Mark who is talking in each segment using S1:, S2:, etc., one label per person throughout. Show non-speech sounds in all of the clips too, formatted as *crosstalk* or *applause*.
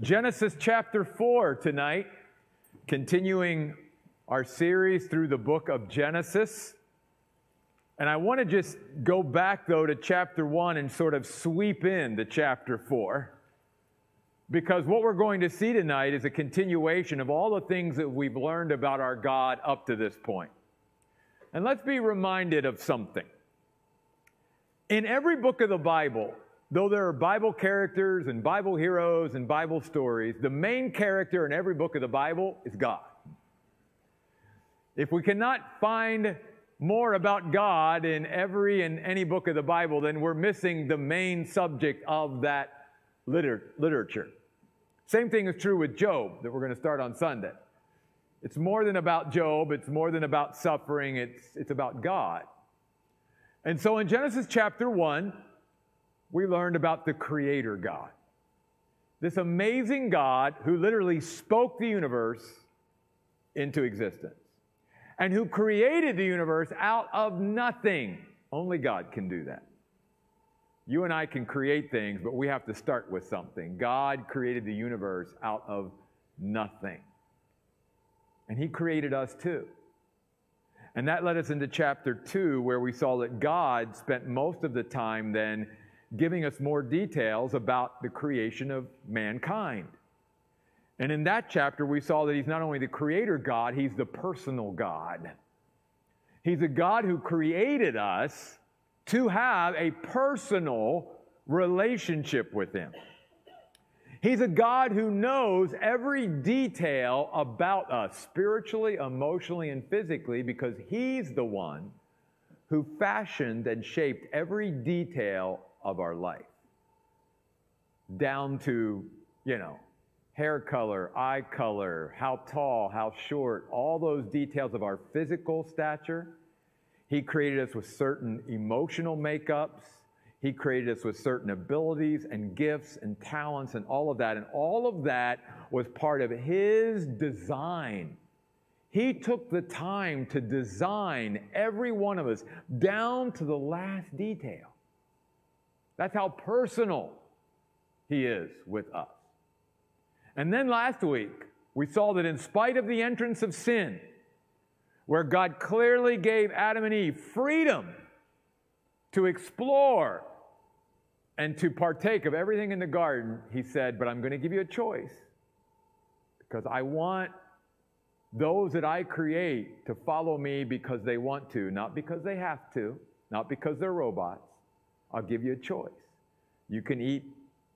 S1: Genesis chapter 4 tonight, continuing our series through the book of Genesis. And I want to just go back, though, to chapter 1 and sort of sweep in to chapter 4. Because what we're going to see tonight is a continuation of all the things that we've learned about our God up to this point. And let's be reminded of something. In every book of the Bible, though there are Bible characters and Bible heroes and Bible stories, the main character in every book of the Bible is God. If we cannot find more about God in every and any book of the Bible, then we're missing the main subject of that liter- literature. Same thing is true with Job that we're going to start on Sunday. It's more than about Job, it's more than about suffering, it's, it's about God. And so in Genesis chapter 1, we learned about the Creator God. This amazing God who literally spoke the universe into existence and who created the universe out of nothing. Only God can do that. You and I can create things, but we have to start with something. God created the universe out of nothing. And He created us too. And that led us into chapter 2, where we saw that God spent most of the time then giving us more details about the creation of mankind. And in that chapter, we saw that he's not only the creator God, he's the personal God. He's a God who created us to have a personal relationship with him. He's a God who knows every detail about us, spiritually, emotionally, and physically, because he's the one who fashioned and shaped every detail of our life. Down to, you know, hair color, eye color, how tall, how short, all those details of our physical stature. He created us with certain emotional makeups. He created us with certain abilities and gifts and talents and all of that. And all of that was part of His design. He took the time to design every one of us down to the last detail. That's how personal He is with us. And then last week, we saw that in spite of the entrance of sin, where God clearly gave Adam and Eve freedom to explore and to partake of everything in the garden, He said, But I'm going to give you a choice because I want those that I create to follow me because they want to, not because they have to, not because they're robots. I'll give you a choice. You can eat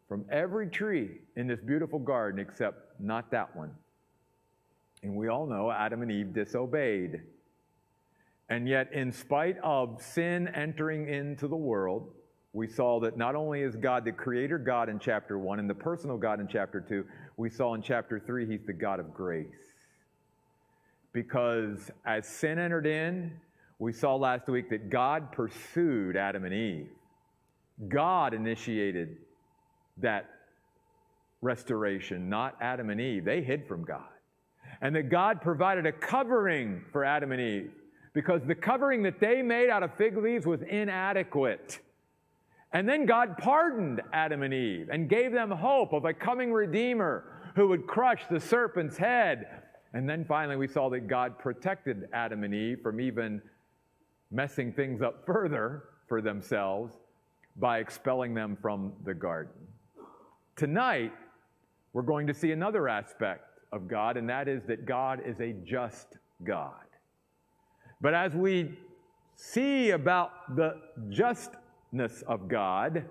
S1: from every tree in this beautiful garden except not that one. And we all know Adam and Eve disobeyed. And yet, in spite of sin entering into the world, we saw that not only is God the creator God in chapter 1 and the personal God in chapter 2, we saw in chapter 3 he's the God of grace. Because as sin entered in, we saw last week that God pursued Adam and Eve. God initiated that restoration, not Adam and Eve. They hid from God. And that God provided a covering for Adam and Eve because the covering that they made out of fig leaves was inadequate. And then God pardoned Adam and Eve and gave them hope of a coming Redeemer who would crush the serpent's head. And then finally, we saw that God protected Adam and Eve from even messing things up further for themselves by expelling them from the garden. Tonight, we're going to see another aspect of God, and that is that God is a just God. But as we see about the justness of God,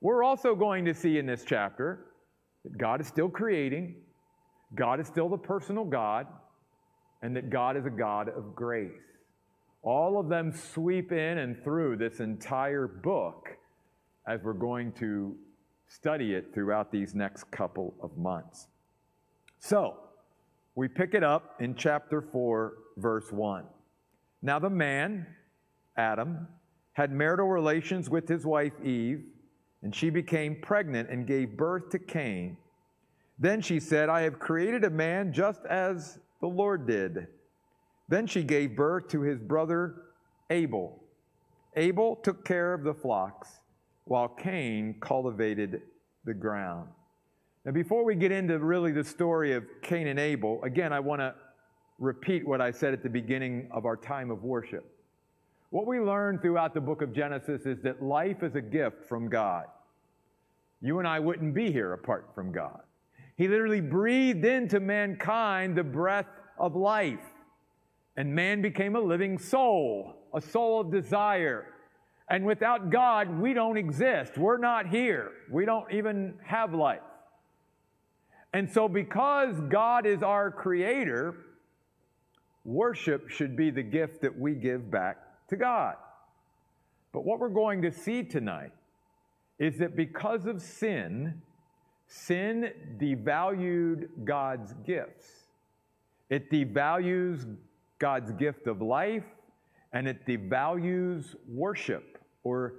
S1: we're also going to see in this chapter that God is still creating, God is still the personal God, and that God is a God of grace. All of them sweep in and through this entire book as we're going to study it throughout these next couple of months. So, we pick it up in chapter 4, verse 1. Now, the man, Adam, had marital relations with his wife Eve, and she became pregnant and gave birth to Cain. Then she said, I have created a man just as the Lord did. Then she gave birth to his brother Abel. Abel took care of the flocks, while Cain cultivated the ground. Now, before we get into really the story of Cain and Abel, again, I want to repeat what I said at the beginning of our time of worship. What we learn throughout the book of Genesis is that life is a gift from God. You and I wouldn't be here apart from God. He literally breathed into mankind the breath of life, and man became a living soul, a soul of desire. And without God, we don't exist. We're not here. We don't even have life. And so, because God is our creator, worship should be the gift that we give back to God. But what we're going to see tonight is that because of sin, sin devalued God's gifts. It devalues God's gift of life and it devalues worship or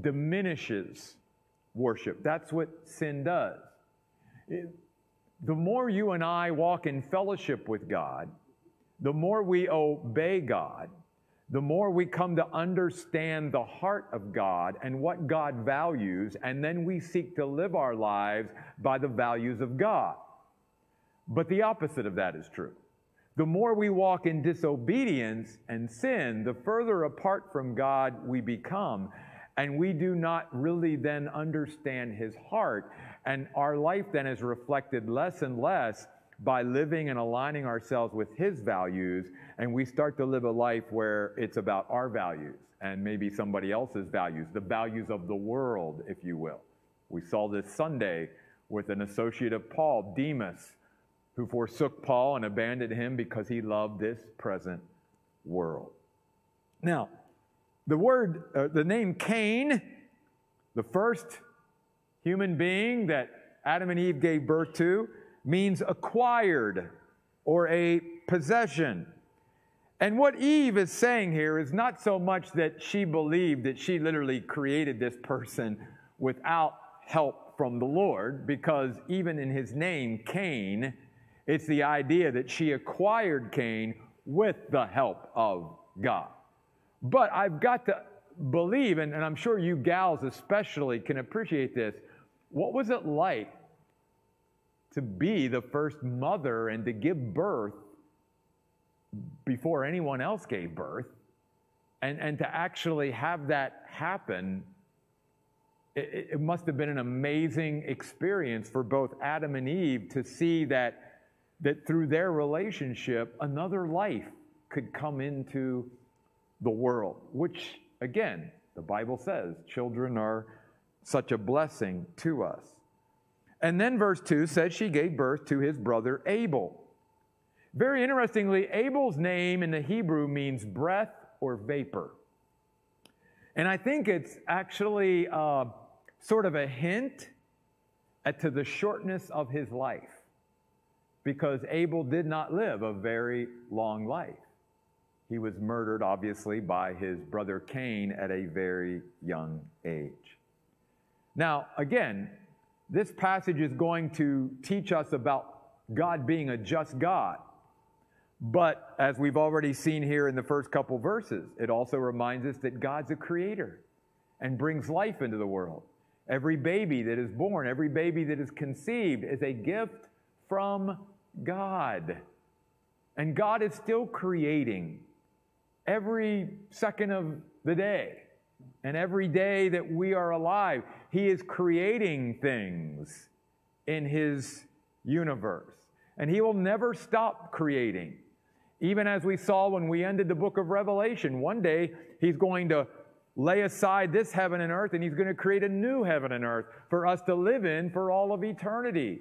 S1: diminishes worship. That's what sin does. It, the more you and I walk in fellowship with God, the more we obey God, the more we come to understand the heart of God and what God values, and then we seek to live our lives by the values of God. But the opposite of that is true. The more we walk in disobedience and sin, the further apart from God we become, and we do not really then understand His heart. And our life then is reflected less and less by living and aligning ourselves with His values, and we start to live a life where it's about our values and maybe somebody else's values, the values of the world, if you will. We saw this Sunday with an associate of Paul, Demas, who forsook Paul and abandoned him because he loved this present world. Now, the word, uh, the name Cain, the first human being that Adam and Eve gave birth to, means acquired or a possession. And what Eve is saying here is not so much that she believed that she literally created this person without help from the Lord, because even in his name, Cain, it's the idea that she acquired Cain with the help of God. But I've got to believe, and, and I'm sure you gals especially can appreciate this. What was it like to be the first mother and to give birth before anyone else gave birth? And, and to actually have that happen, it, it must have been an amazing experience for both Adam and Eve to see that, that through their relationship, another life could come into the world, which, again, the Bible says children are such a blessing to us. And then verse 2 says she gave birth to his brother Abel. Very interestingly, Abel's name in the Hebrew means breath or vapor. And I think it's actually uh, sort of a hint to the shortness of his life because Abel did not live a very long life. He was murdered, obviously, by his brother Cain at a very young age. Now, again, this passage is going to teach us about God being a just God. But as we've already seen here in the first couple verses, it also reminds us that God's a creator and brings life into the world. Every baby that is born, every baby that is conceived is a gift from God. And God is still creating every second of the day. And every day that we are alive, He is creating things in His universe. And He will never stop creating. Even as we saw when we ended the book of Revelation, one day He's going to lay aside this heaven and earth and He's going to create a new heaven and earth for us to live in for all of eternity.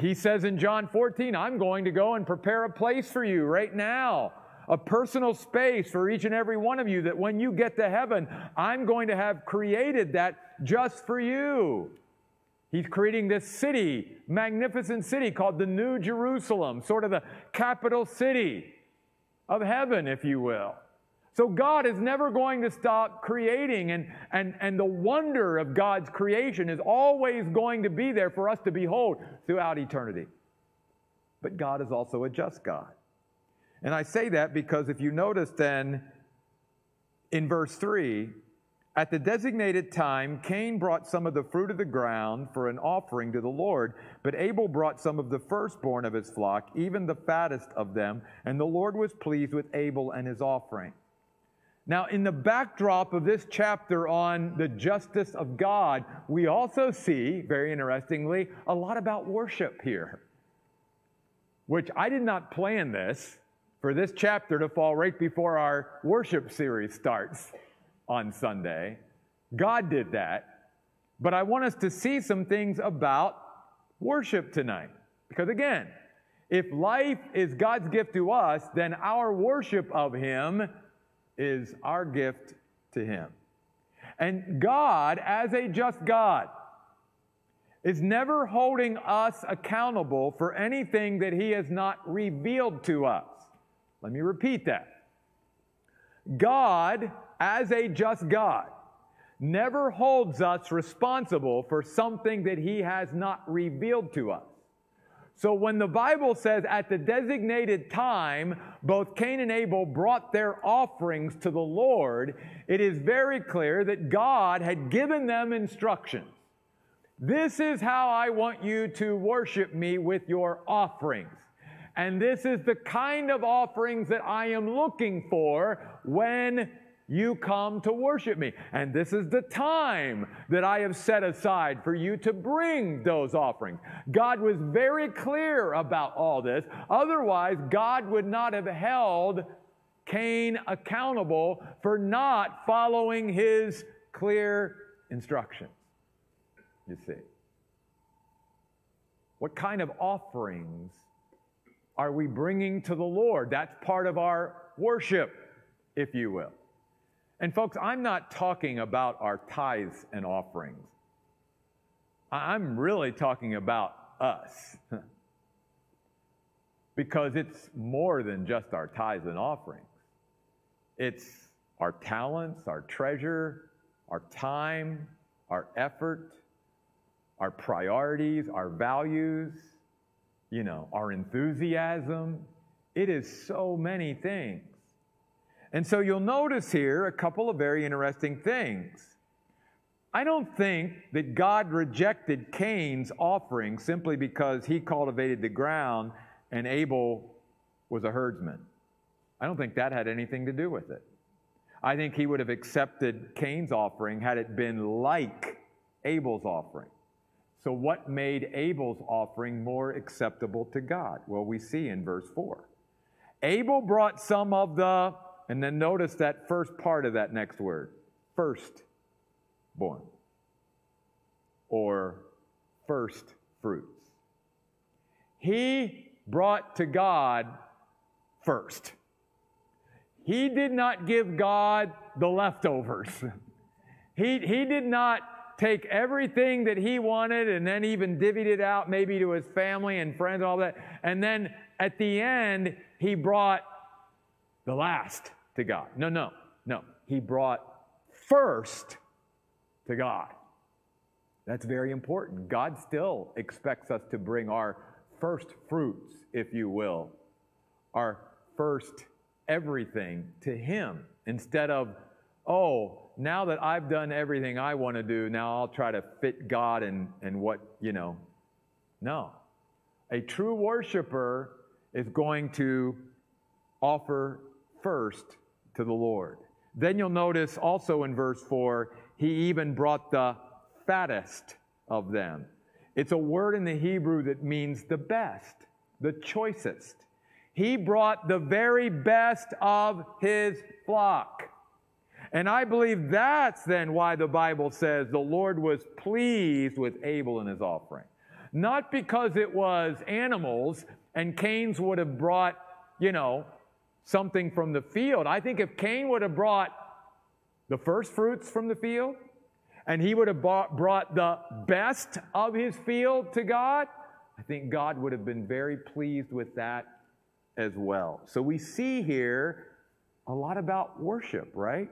S1: He says in John 14, I'm going to go and prepare a place for you right now a personal space for each and every one of you that when you get to heaven, I'm going to have created that just for you. He's creating this city, magnificent city called the New Jerusalem, sort of the capital city of heaven, if you will. So God is never going to stop creating, and, and, and the wonder of God's creation is always going to be there for us to behold throughout eternity. But God is also a just God. And I say that because if you notice then in verse 3, At the designated time, Cain brought some of the fruit of the ground for an offering to the Lord, but Abel brought some of the firstborn of his flock, even the fattest of them, and the Lord was pleased with Abel and his offering. Now, in the backdrop of this chapter on the justice of God, we also see, very interestingly, a lot about worship here, which I did not plan this for this chapter to fall right before our worship series starts on Sunday. God did that. But I want us to see some things about worship tonight. Because again, if life is God's gift to us, then our worship of Him is our gift to Him. And God, as a just God, is never holding us accountable for anything that He has not revealed to us. Let me repeat that. God as a just God, never holds us responsible for something that he has not revealed to us. So when the Bible says at the designated time, both Cain and Abel brought their offerings to the Lord, it is very clear that God had given them instructions. This is how I want you to worship me with your offerings. And this is the kind of offerings that I am looking for when you come to worship me. And this is the time that I have set aside for you to bring those offerings. God was very clear about all this. Otherwise, God would not have held Cain accountable for not following his clear instructions. You see. What kind of offerings are we bringing to the Lord? That's part of our worship, if you will. And folks, I'm not talking about our tithes and offerings. I'm really talking about us. *laughs* because it's more than just our tithes and offerings. It's our talents, our treasure, our time, our effort, our priorities, our values, you know, our enthusiasm. It is so many things. And so you'll notice here a couple of very interesting things. I don't think that God rejected Cain's offering simply because he cultivated the ground and Abel was a herdsman. I don't think that had anything to do with it. I think he would have accepted Cain's offering had it been like Abel's offering. So, what made Abel's offering more acceptable to God? Well, we see in verse 4. Abel brought some of the and then notice that first part of that next word first born or first fruits. He brought to God first. He did not give God the leftovers. *laughs* he, he did not take everything that he wanted and then even divvied it out maybe to his family and friends and all that. And then at the end, he brought the last to God. No, no, no. He brought first to God. That's very important. God still expects us to bring our first fruits, if you will, our first everything to Him instead of, oh, now that I've done everything I want to do, now I'll try to fit God and, and what, you know. No. A true worshiper is going to offer first to the Lord. Then you'll notice also in verse 4, he even brought the fattest of them. It's a word in the Hebrew that means the best, the choicest. He brought the very best of his flock. And I believe that's then why the Bible says the Lord was pleased with Abel and his offering. Not because it was animals and Cain's would have brought, you know, something from the field. I think if Cain would have brought the first fruits from the field, and he would have brought the best of his field to God, I think God would have been very pleased with that as well. So we see here a lot about worship, right?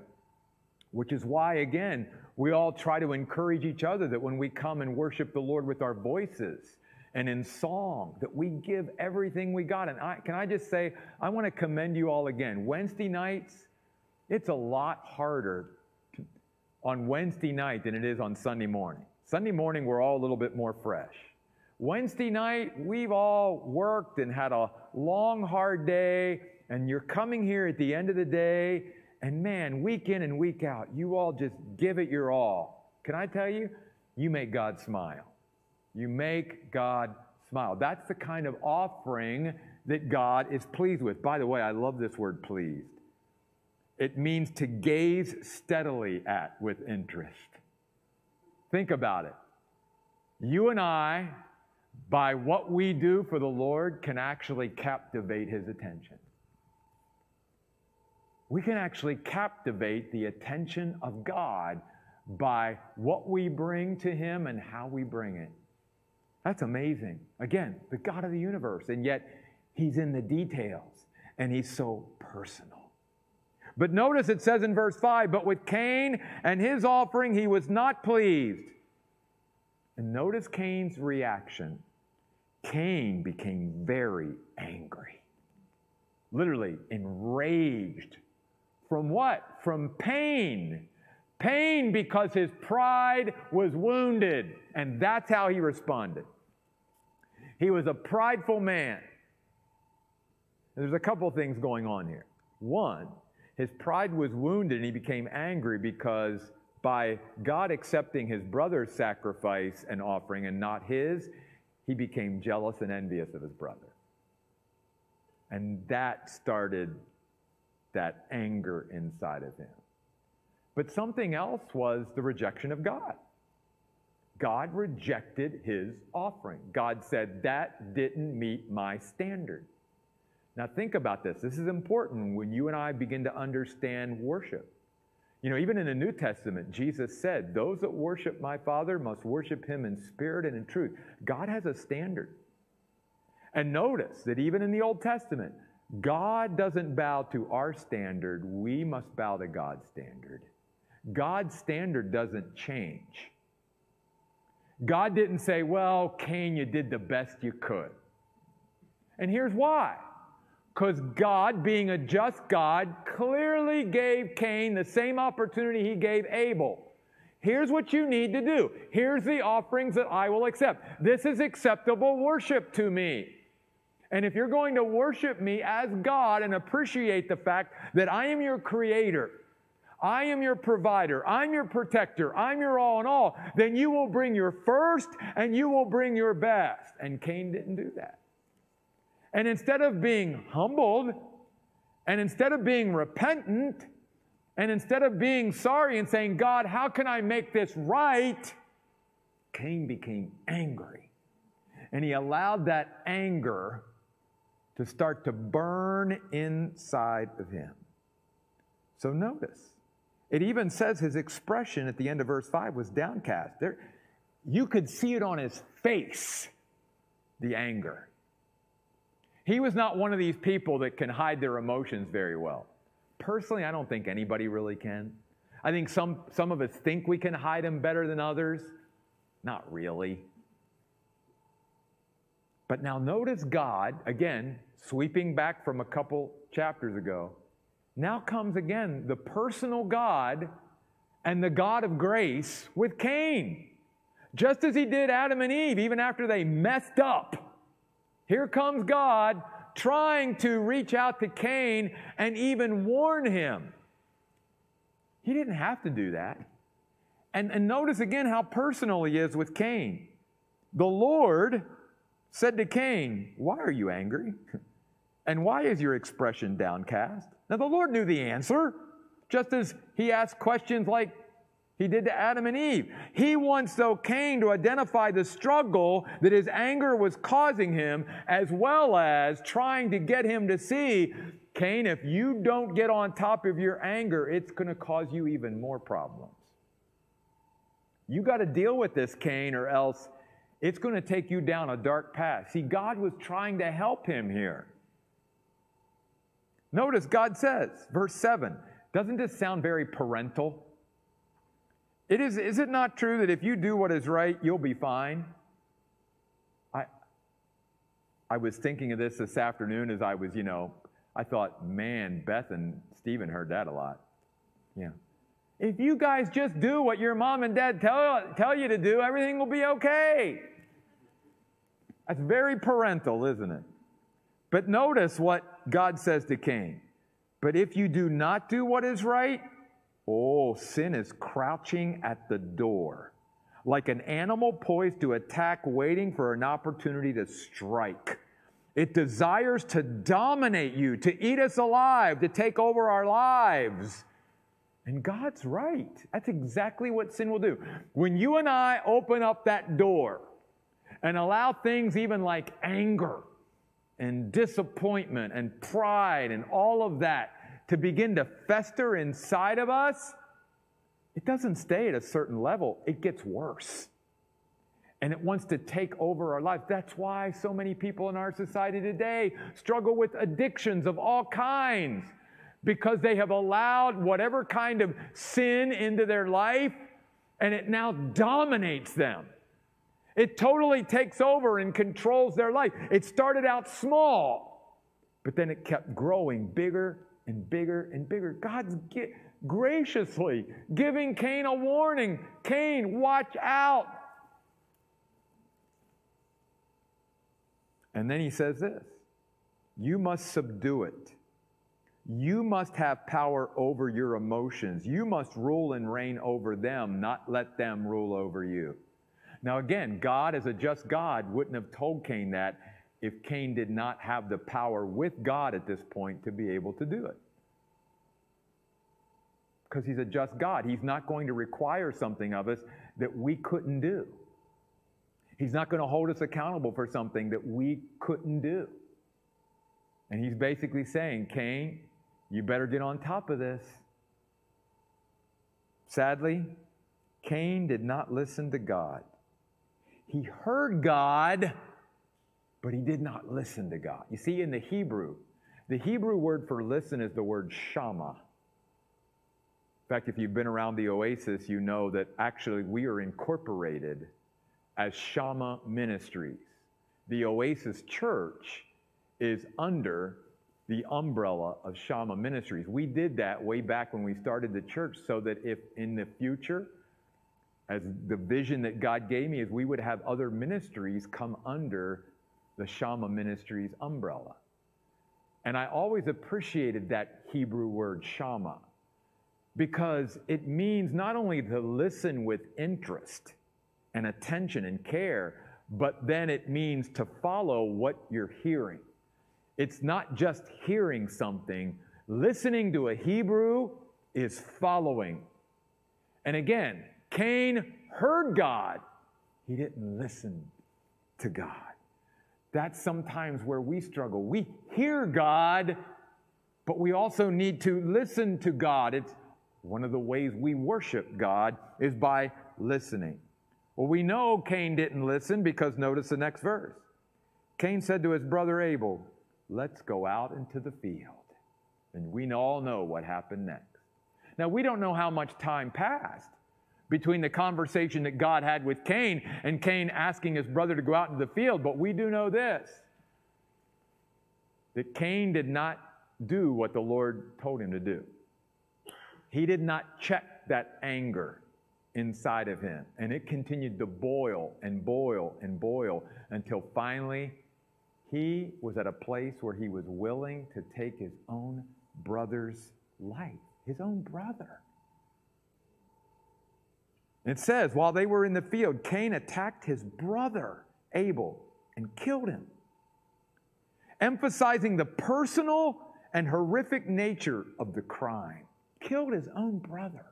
S1: Which is why, again, we all try to encourage each other that when we come and worship the Lord with our voices, and in song, that we give everything we got. And I, can I just say, I want to commend you all again. Wednesday nights, it's a lot harder on Wednesday night than it is on Sunday morning. Sunday morning, we're all a little bit more fresh. Wednesday night, we've all worked and had a long, hard day, and you're coming here at the end of the day, and man, week in and week out, you all just give it your all. Can I tell you? You make God smile. You make God smile. That's the kind of offering that God is pleased with. By the way, I love this word pleased. It means to gaze steadily at with interest. Think about it. You and I, by what we do for the Lord, can actually captivate his attention. We can actually captivate the attention of God by what we bring to him and how we bring it. That's amazing. Again, the God of the universe, and yet he's in the details and he's so personal. But notice it says in verse 5 But with Cain and his offering, he was not pleased. And notice Cain's reaction. Cain became very angry, literally enraged. From what? From pain. Pain because his pride was wounded. And that's how he responded. He was a prideful man. There's a couple things going on here. One, his pride was wounded and he became angry because by God accepting his brother's sacrifice and offering and not his, he became jealous and envious of his brother. And that started that anger inside of him. But something else was the rejection of God. God rejected his offering. God said, That didn't meet my standard. Now, think about this. This is important when you and I begin to understand worship. You know, even in the New Testament, Jesus said, Those that worship my Father must worship him in spirit and in truth. God has a standard. And notice that even in the Old Testament, God doesn't bow to our standard, we must bow to God's standard. God's standard doesn't change. God didn't say, Well, Cain, you did the best you could. And here's why because God, being a just God, clearly gave Cain the same opportunity he gave Abel. Here's what you need to do. Here's the offerings that I will accept. This is acceptable worship to me. And if you're going to worship me as God and appreciate the fact that I am your creator, I am your provider, I'm your protector, I'm your all in all, then you will bring your first and you will bring your best. And Cain didn't do that. And instead of being humbled, and instead of being repentant, and instead of being sorry and saying, God, how can I make this right? Cain became angry. And he allowed that anger to start to burn inside of him. So notice, it even says his expression at the end of verse 5 was downcast. There, you could see it on his face, the anger. He was not one of these people that can hide their emotions very well. Personally, I don't think anybody really can. I think some, some of us think we can hide them better than others. Not really. But now notice God, again, sweeping back from a couple chapters ago. Now comes again the personal God and the God of grace with Cain. Just as he did Adam and Eve, even after they messed up. Here comes God trying to reach out to Cain and even warn him. He didn't have to do that. And, and notice again how personal he is with Cain. The Lord said to Cain, Why are you angry? *laughs* And why is your expression downcast? Now, the Lord knew the answer, just as he asked questions like, he did to Adam and Eve. He wants, though, Cain to identify the struggle that his anger was causing him, as well as trying to get him to see Cain, if you don't get on top of your anger, it's going to cause you even more problems. You got to deal with this, Cain, or else it's going to take you down a dark path. See, God was trying to help him here. Notice God says, verse 7, doesn't this sound very parental? It is, is it not true that if you do what is right, you'll be fine? I, I was thinking of this this afternoon as I was, you know, I thought, man, Beth and Stephen heard that a lot. Yeah. If you guys just do what your mom and dad tell, tell you to do, everything will be okay. That's very parental, isn't it? But notice what God says to Cain. But if you do not do what is right, oh, sin is crouching at the door, like an animal poised to attack, waiting for an opportunity to strike. It desires to dominate you, to eat us alive, to take over our lives. And God's right. That's exactly what sin will do. When you and I open up that door and allow things even like anger and disappointment and pride and all of that to begin to fester inside of us, it doesn't stay at a certain level, it gets worse. And it wants to take over our lives. That's why so many people in our society today struggle with addictions of all kinds because they have allowed whatever kind of sin into their life and it now dominates them. It totally takes over and controls their life. It started out small, but then it kept growing bigger and bigger and bigger. God's gi- graciously giving Cain a warning Cain, watch out. And then he says this You must subdue it. You must have power over your emotions. You must rule and reign over them, not let them rule over you. Now, again, God, as a just God, wouldn't have told Cain that if Cain did not have the power with God at this point to be able to do it. Because he's a just God. He's not going to require something of us that we couldn't do. He's not going to hold us accountable for something that we couldn't do. And he's basically saying, Cain, you better get on top of this. Sadly, Cain did not listen to God. He heard God, but he did not listen to God. You see, in the Hebrew, the Hebrew word for listen is the word shama. In fact, if you've been around the Oasis, you know that actually we are incorporated as Shama Ministries. The Oasis Church is under the umbrella of Shama Ministries. We did that way back when we started the church so that if in the future as the vision that God gave me is we would have other ministries come under the Shama Ministries umbrella. And I always appreciated that Hebrew word Shama because it means not only to listen with interest and attention and care, but then it means to follow what you're hearing. It's not just hearing something, listening to a Hebrew is following. And again, Cain heard God, he didn't listen to God. That's sometimes where we struggle. We hear God, but we also need to listen to God. It's one of the ways we worship God is by listening. Well, we know Cain didn't listen because notice the next verse. Cain said to his brother Abel, Let's go out into the field. And we all know what happened next. Now, we don't know how much time passed between the conversation that God had with Cain and Cain asking his brother to go out into the field, but we do know this that Cain did not do what the Lord told him to do. He did not check that anger inside of him, and it continued to boil and boil and boil until finally he was at a place where he was willing to take his own brother's life, his own brother. It says, while they were in the field, Cain attacked his brother, Abel, and killed him, emphasizing the personal and horrific nature of the crime. Killed his own brother.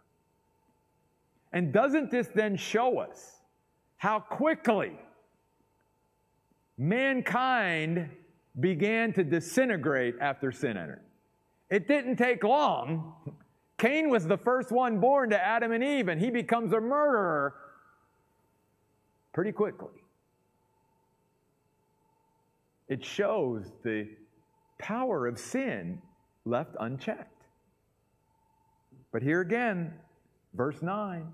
S1: And doesn't this then show us how quickly mankind began to disintegrate after sin entered? It didn't take long Cain was the first one born to Adam and Eve, and he becomes a murderer pretty quickly. It shows the power of sin left unchecked. But here again, verse 9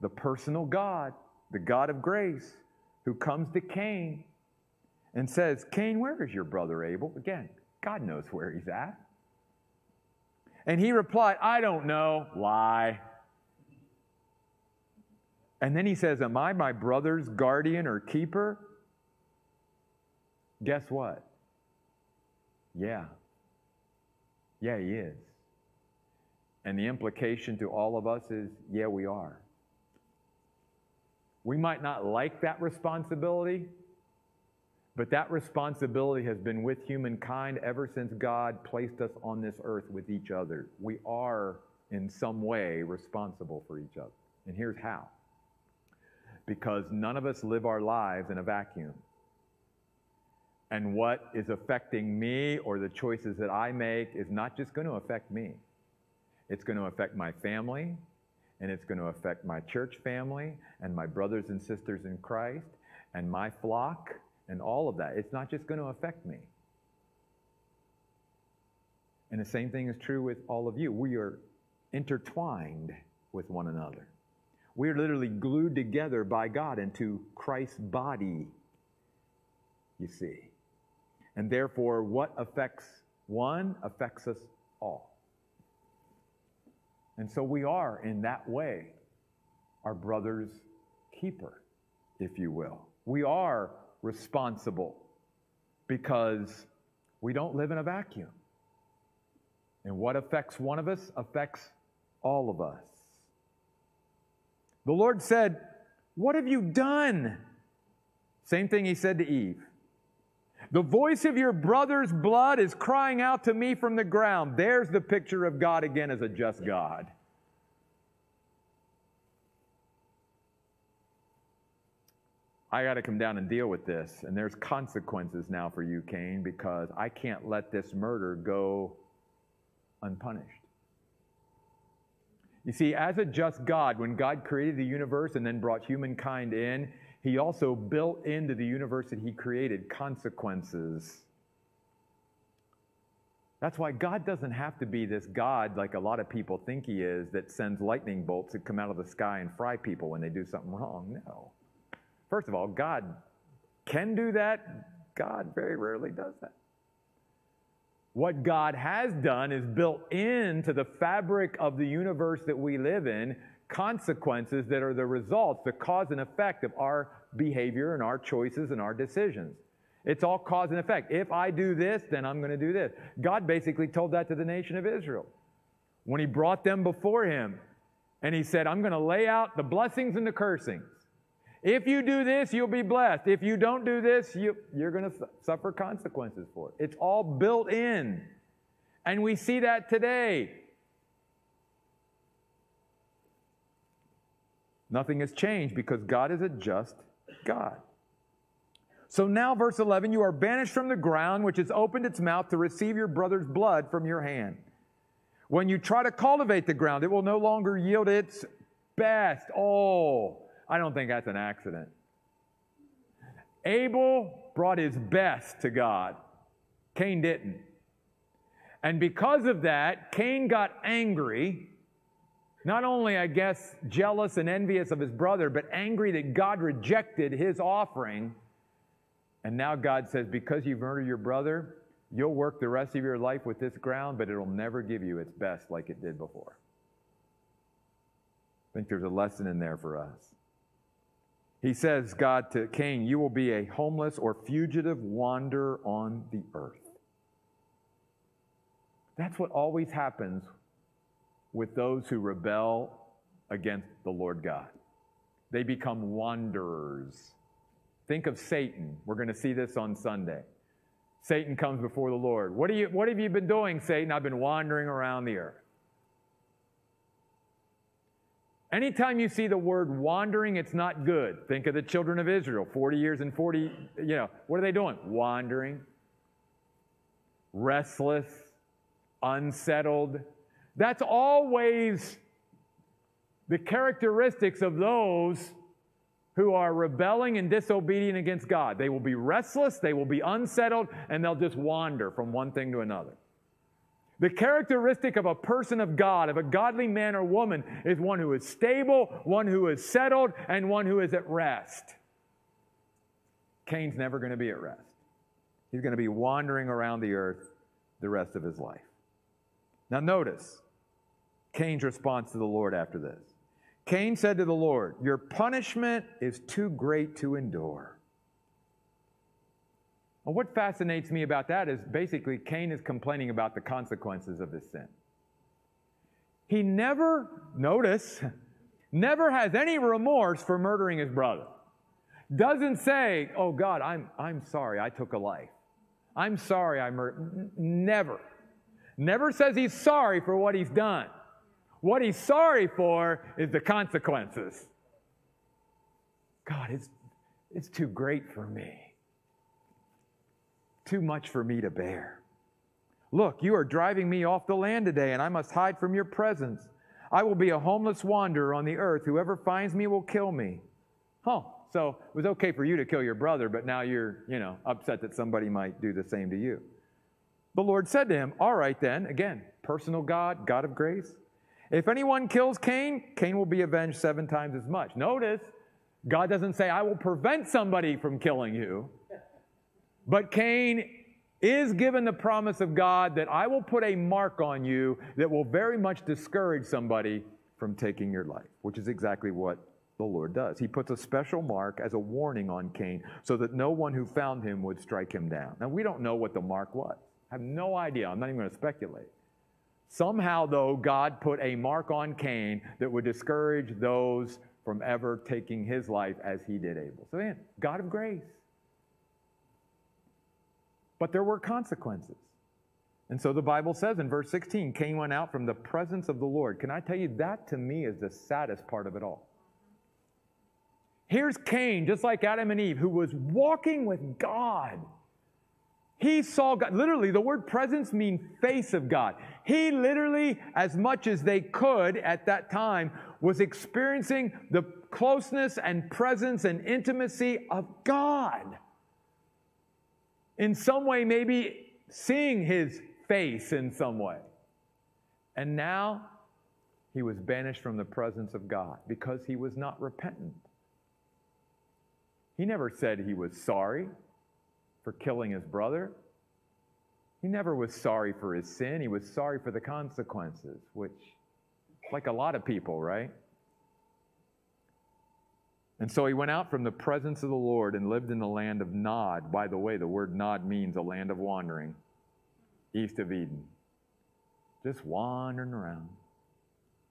S1: the personal God, the God of grace, who comes to Cain and says, Cain, where is your brother Abel? Again, God knows where he's at. And he replied, I don't know. Lie. And then he says, Am I my brother's guardian or keeper? Guess what? Yeah. Yeah, he is. And the implication to all of us is yeah, we are. We might not like that responsibility, but that responsibility has been with humankind ever since God placed us on this earth with each other. We are, in some way, responsible for each other. And here's how because none of us live our lives in a vacuum. And what is affecting me or the choices that I make is not just going to affect me, it's going to affect my family, and it's going to affect my church family, and my brothers and sisters in Christ, and my flock, and all of that. It's not just going to affect me. And the same thing is true with all of you. We are intertwined with one another. We are literally glued together by God into Christ's body, you see. And therefore, what affects one affects us all. And so we are, in that way, our brother's keeper, if you will. We are responsible because we don't live in a vacuum. And what affects one of us affects all of us. The Lord said, What have you done? Same thing he said to Eve. The voice of your brother's blood is crying out to me from the ground. There's the picture of God again as a just God. I got to come down and deal with this. And there's consequences now for you, Cain, because I can't let this murder go unpunished. You see, as a just God, when God created the universe and then brought humankind in, he also built into the universe that he created consequences. That's why God doesn't have to be this God like a lot of people think he is that sends lightning bolts that come out of the sky and fry people when they do something wrong. No. First of all, God can do that. God very rarely does that. What God has done is built into the fabric of the universe that we live in consequences that are the results, the cause and effect of our behavior and our choices and our decisions. It's all cause and effect. If I do this, then I'm going to do this. God basically told that to the nation of Israel when He brought them before Him. And He said, I'm going to lay out the blessings and the cursings. If you do this, you'll be blessed. If you don't do this, you, you're going to su- suffer consequences for it. It's all built in. And we see that today. Nothing has changed because God is a just God. So now, verse 11, you are banished from the ground, which has opened its mouth to receive your brother's blood from your hand. When you try to cultivate the ground, it will no longer yield its best. Oh, I don't think that's an accident. Abel brought his best to God, Cain didn't. And because of that, Cain got angry not only, I guess, jealous and envious of his brother, but angry that God rejected his offering. And now God says, Because you've murdered your brother, you'll work the rest of your life with this ground, but it'll never give you its best like it did before. I think there's a lesson in there for us. He says, God to Cain, You will be a homeless or fugitive wanderer on the earth. That's what always happens with those who rebel against the Lord God. They become wanderers. Think of Satan. We're going to see this on Sunday. Satan comes before the Lord. What, you, what have you been doing, Satan? I've been wandering around the earth. Anytime you see the word wandering, it's not good. Think of the children of Israel 40 years and 40, you know, what are they doing? Wandering, restless, unsettled, that's always the characteristics of those who are rebelling and disobedient against God. They will be restless, they will be unsettled, and they'll just wander from one thing to another. The characteristic of a person of God, of a godly man or woman, is one who is stable, one who is settled, and one who is at rest. Cain's never going to be at rest. He's going to be wandering around the earth the rest of his life. Now, notice Cain's response to the Lord after this. Cain said to the Lord, Your punishment is too great to endure. Well, what fascinates me about that is basically Cain is complaining about the consequences of his sin. He never, notice, never has any remorse for murdering his brother. Doesn't say, Oh God, I'm, I'm sorry I took a life. I'm sorry I murdered. Never. Never says he's sorry for what he's done. What he's sorry for is the consequences. God, it's, it's too great for me. Too much for me to bear. Look, you are driving me off the land today, and I must hide from your presence. I will be a homeless wanderer on the earth. Whoever finds me will kill me. Huh. So it was okay for you to kill your brother, but now you're, you know, upset that somebody might do the same to you. The Lord said to him, All right then, again, personal God, God of grace. If anyone kills Cain, Cain will be avenged seven times as much. Notice, God doesn't say, I will prevent somebody from killing you. But Cain is given the promise of God that I will put a mark on you that will very much discourage somebody from taking your life, which is exactly what the Lord does. He puts a special mark as a warning on Cain so that no one who found him would strike him down. Now, we don't know what the mark was. I have no idea. I'm not even going to speculate. Somehow, though, God put a mark on Cain that would discourage those from ever taking his life as he did Abel. So, man, God of grace. But there were consequences. And so the Bible says in verse 16 Cain went out from the presence of the Lord. Can I tell you, that to me is the saddest part of it all. Here's Cain, just like Adam and Eve, who was walking with God. He saw God. Literally, the word presence means face of God. He literally, as much as they could at that time, was experiencing the closeness and presence and intimacy of God. In some way, maybe seeing his face in some way. And now he was banished from the presence of God because he was not repentant. He never said he was sorry for killing his brother. He never was sorry for his sin. He was sorry for the consequences, which, like a lot of people, right? And so he went out from the presence of the Lord and lived in the land of Nod. By the way, the word Nod means a land of wandering, east of Eden. Just wandering around.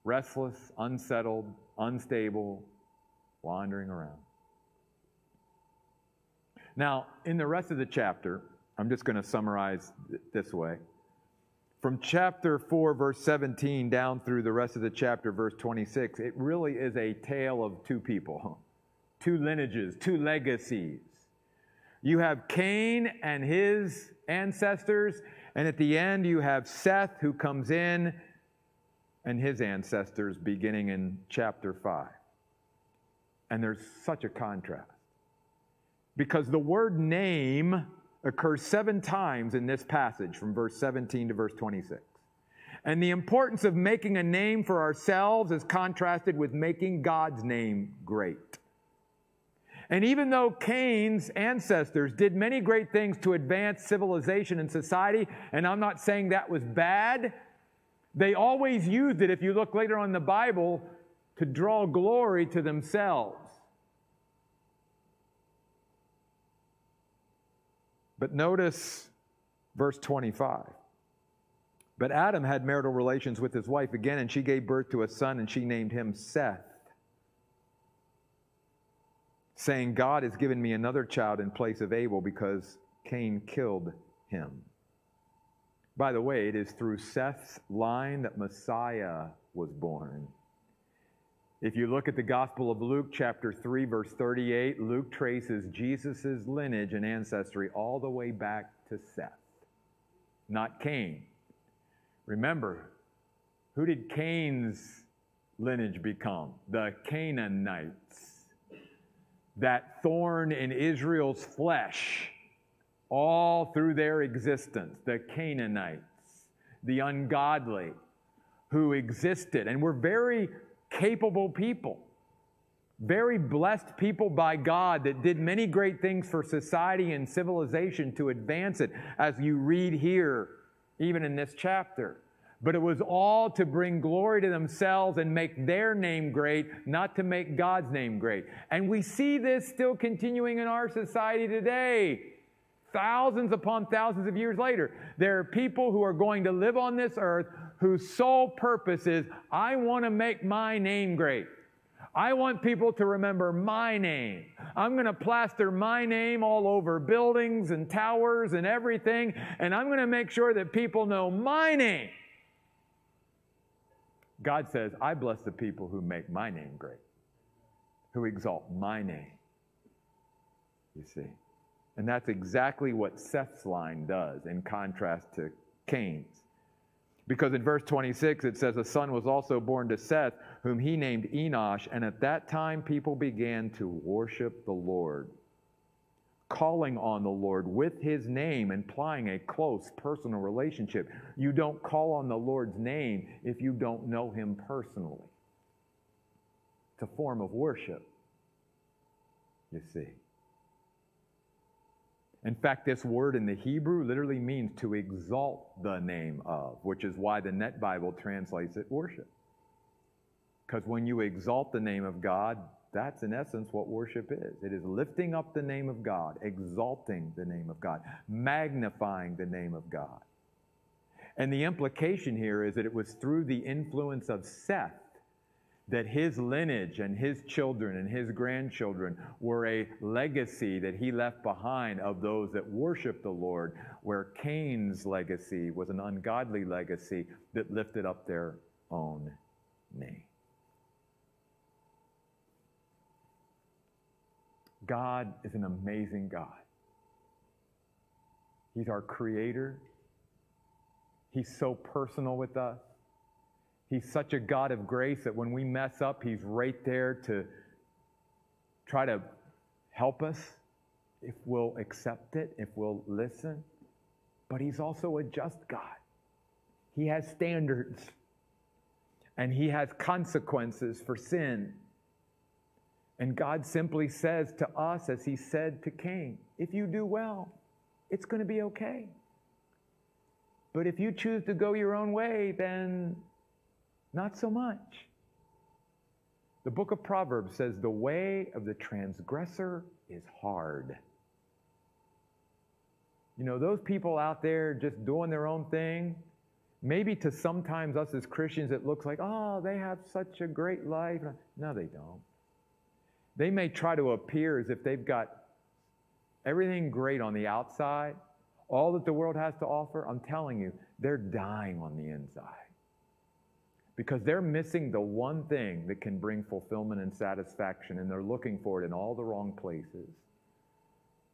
S1: Restless, unsettled, unstable, wandering around. Now, in the rest of the chapter, I'm just going to summarize this way. From chapter 4, verse 17, down through the rest of the chapter, verse 26, it really is a tale of two people, *laughs* two lineages, two legacies. You have Cain and his ancestors, and at the end, you have Seth who comes in and his ancestors beginning in chapter 5. And there's such a contrast because the word name occurs seven times in this passage from verse 17 to verse 26. And the importance of making a name for ourselves is contrasted with making God's name great. And even though Cain's ancestors did many great things to advance civilization and society, and I'm not saying that was bad, they always used it, if you look later on in the Bible, to draw glory to themselves. But notice verse 25. But Adam had marital relations with his wife again, and she gave birth to a son, and she named him Seth, saying, God has given me another child in place of Abel because Cain killed him. By the way, it is through Seth's line that Messiah was born. If you look at the Gospel of Luke, chapter 3, verse 38, Luke traces Jesus' lineage and ancestry all the way back to Seth, not Cain. Remember, who did Cain's lineage become? The Canaanites. That thorn in Israel's flesh all through their existence. The Canaanites, the ungodly who existed and were very capable people, very blessed people by God that did many great things for society and civilization to advance it, as you read here, even in this chapter. But it was all to bring glory to themselves and make their name great, not to make God's name great. And we see this still continuing in our society today. Thousands upon thousands of years later, there are people who are going to live on this earth whose sole purpose is, I want to make my name great. I want people to remember my name. I'm going to plaster my name all over buildings and towers and everything, and I'm going to make sure that people know my name. God says, I bless the people who make my name great, who exalt my name. You see? And that's exactly what Seth's line does in contrast to Cain's. Because in verse 26 it says, A son was also born to Seth, whom he named Enosh, and at that time people began to worship the Lord, calling on the Lord with his name, implying a close personal relationship. You don't call on the Lord's name if you don't know him personally. It's a form of worship, you see. In fact, this word in the Hebrew literally means to exalt the name of, which is why the Net Bible translates it worship. Because when you exalt the name of God, that's in essence what worship is. It is lifting up the name of God, exalting the name of God, magnifying the name of God. And the implication here is that it was through the influence of Seth that his lineage and his children and his grandchildren were a legacy that he left behind of those that worship the Lord, where Cain's legacy was an ungodly legacy that lifted up their own name. God is an amazing God. He's our creator. He's so personal with us. He's such a God of grace that when we mess up, He's right there to try to help us if we'll accept it, if we'll listen. But He's also a just God. He has standards and He has consequences for sin. And God simply says to us, as He said to Cain, if you do well, it's going to be okay. But if you choose to go your own way, then not so much. The book of Proverbs says, The way of the transgressor is hard. You know, those people out there just doing their own thing, maybe to sometimes us as Christians, it looks like, oh, they have such a great life. No, they don't. They may try to appear as if they've got everything great on the outside, all that the world has to offer. I'm telling you, they're dying on the inside because they're missing the one thing that can bring fulfillment and satisfaction, and they're looking for it in all the wrong places.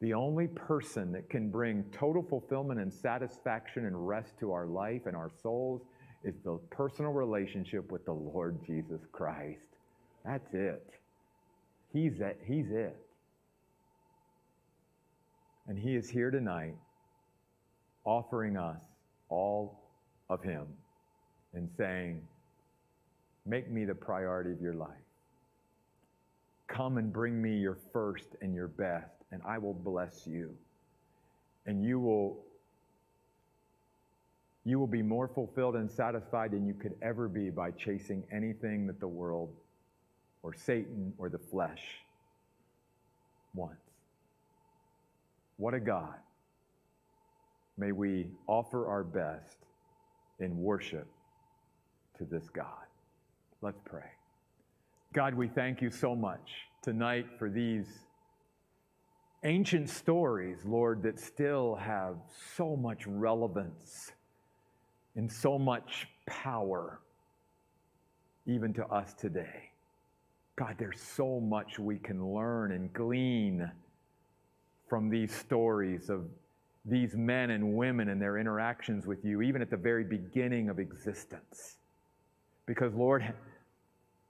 S1: The only person that can bring total fulfillment and satisfaction and rest to our life and our souls is the personal relationship with the Lord Jesus Christ. That's it. He's it. He's it. And He is here tonight offering us all of Him and saying, Make me the priority of your life. Come and bring me your first and your best, and I will bless you. And you will you will be more fulfilled and satisfied than you could ever be by chasing anything that the world or Satan or the flesh wants. What a God. May we offer our best in worship to this God. Let's pray. God, we thank you so much tonight for these ancient stories, Lord, that still have so much relevance and so much power, even to us today. God, there's so much we can learn and glean from these stories of these men and women and their interactions with you, even at the very beginning of existence. Because, Lord,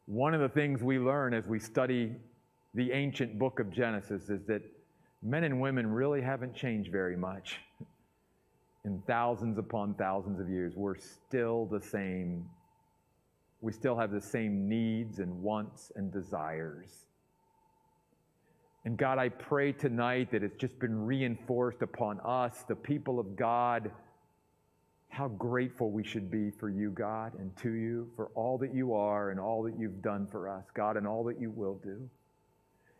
S1: one of the things we learn as we study the ancient book of Genesis is that men and women really haven't changed very much. In thousands upon thousands of years, we're still the same. We still have the same needs and wants and desires. And God, I pray tonight that it's just been reinforced upon us, the people of God how grateful we should be for you, God, and to you, for all that you are and all that you've done for us, God, and all that you will do.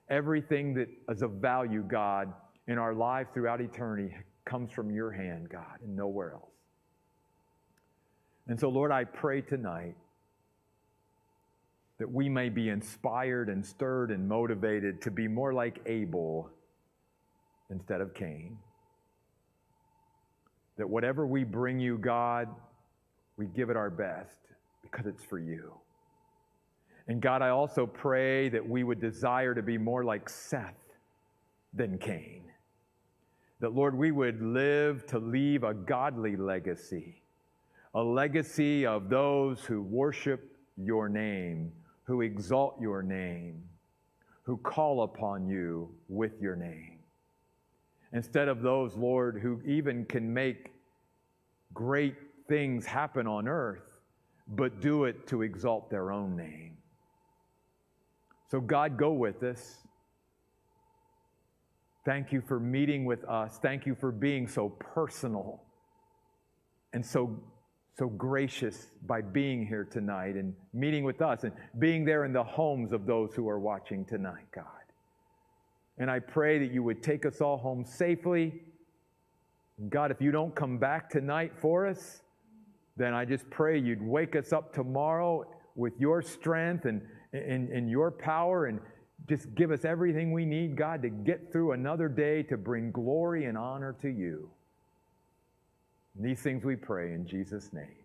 S1: Everything that is of value, God, in our lives throughout eternity comes from your hand, God, and nowhere else. And so, Lord, I pray tonight that we may be inspired and stirred and motivated to be more like Abel instead of Cain. That whatever we bring you, God, we give it our best because it's for you. And God, I also pray that we would desire to be more like Seth than Cain. That, Lord, we would live to leave a godly legacy, a legacy of those who worship your name, who exalt your name, who call upon you with your name. Instead of those, Lord, who even can make great things happen on earth, but do it to exalt their own name. So, God, go with us. Thank you for meeting with us. Thank you for being so personal and so, so gracious by being here tonight and meeting with us and being there in the homes of those who are watching tonight, God. And I pray that you would take us all home safely. God, if you don't come back tonight for us, then I just pray you'd wake us up tomorrow with your strength and, and, and your power and just give us everything we need, God, to get through another day to bring glory and honor to you. And these things we pray in Jesus' name.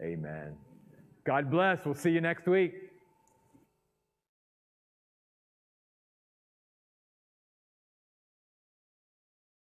S1: Amen. God bless. We'll see you next week.